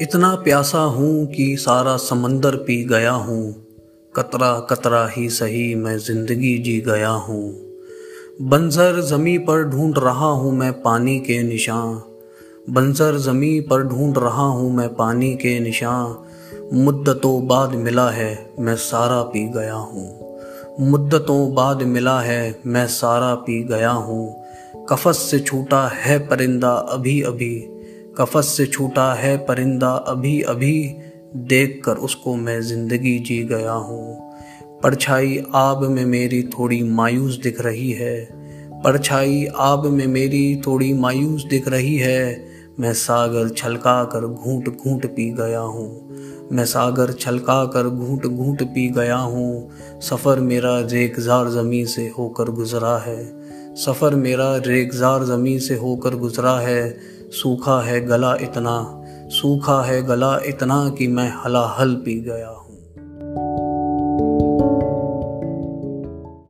इतना प्यासा हूँ कि सारा समंदर पी गया हूँ। कतरा कतरा ही सही मैं ज़िंदगी जी गया हूँ। बंजर ज़मी पर ढूंढ रहा हूँ मैं पानी के निशान। बंजर ज़मी पर ढूंढ रहा हूँ मैं पानी के निशान। मुद्दतों बाद मिला है मैं सारा पी गया हूँ। मुद्दतों बाद मिला है मैं सारा पी गया हूँ। कफस से छूटा है परिंदा अभी अभी कफस से छूटा है परिंदा, अभी अभी देख कर उसको मैं ज़िंदगी जी गया हूँ। परछाई आब में मेरी थोड़ी मायूस दिख रही है। परछाई आब में मेरी थोड़ी मायूस दिख रही है। मैं सागर छलका कर घूट घूट पी गया हूँ। मैं सागर छलका कर घूट घूट पी गया हूँ। सफ़र मेरा रेगजार ज़मी से होकर गुज़रा है। सफ़र मेरा रेगजार ज़मीन से होकर गुज़रा है, सूखा है गला इतना, सूखा है गला इतना कि मैं हलाहल पी गया हूँ।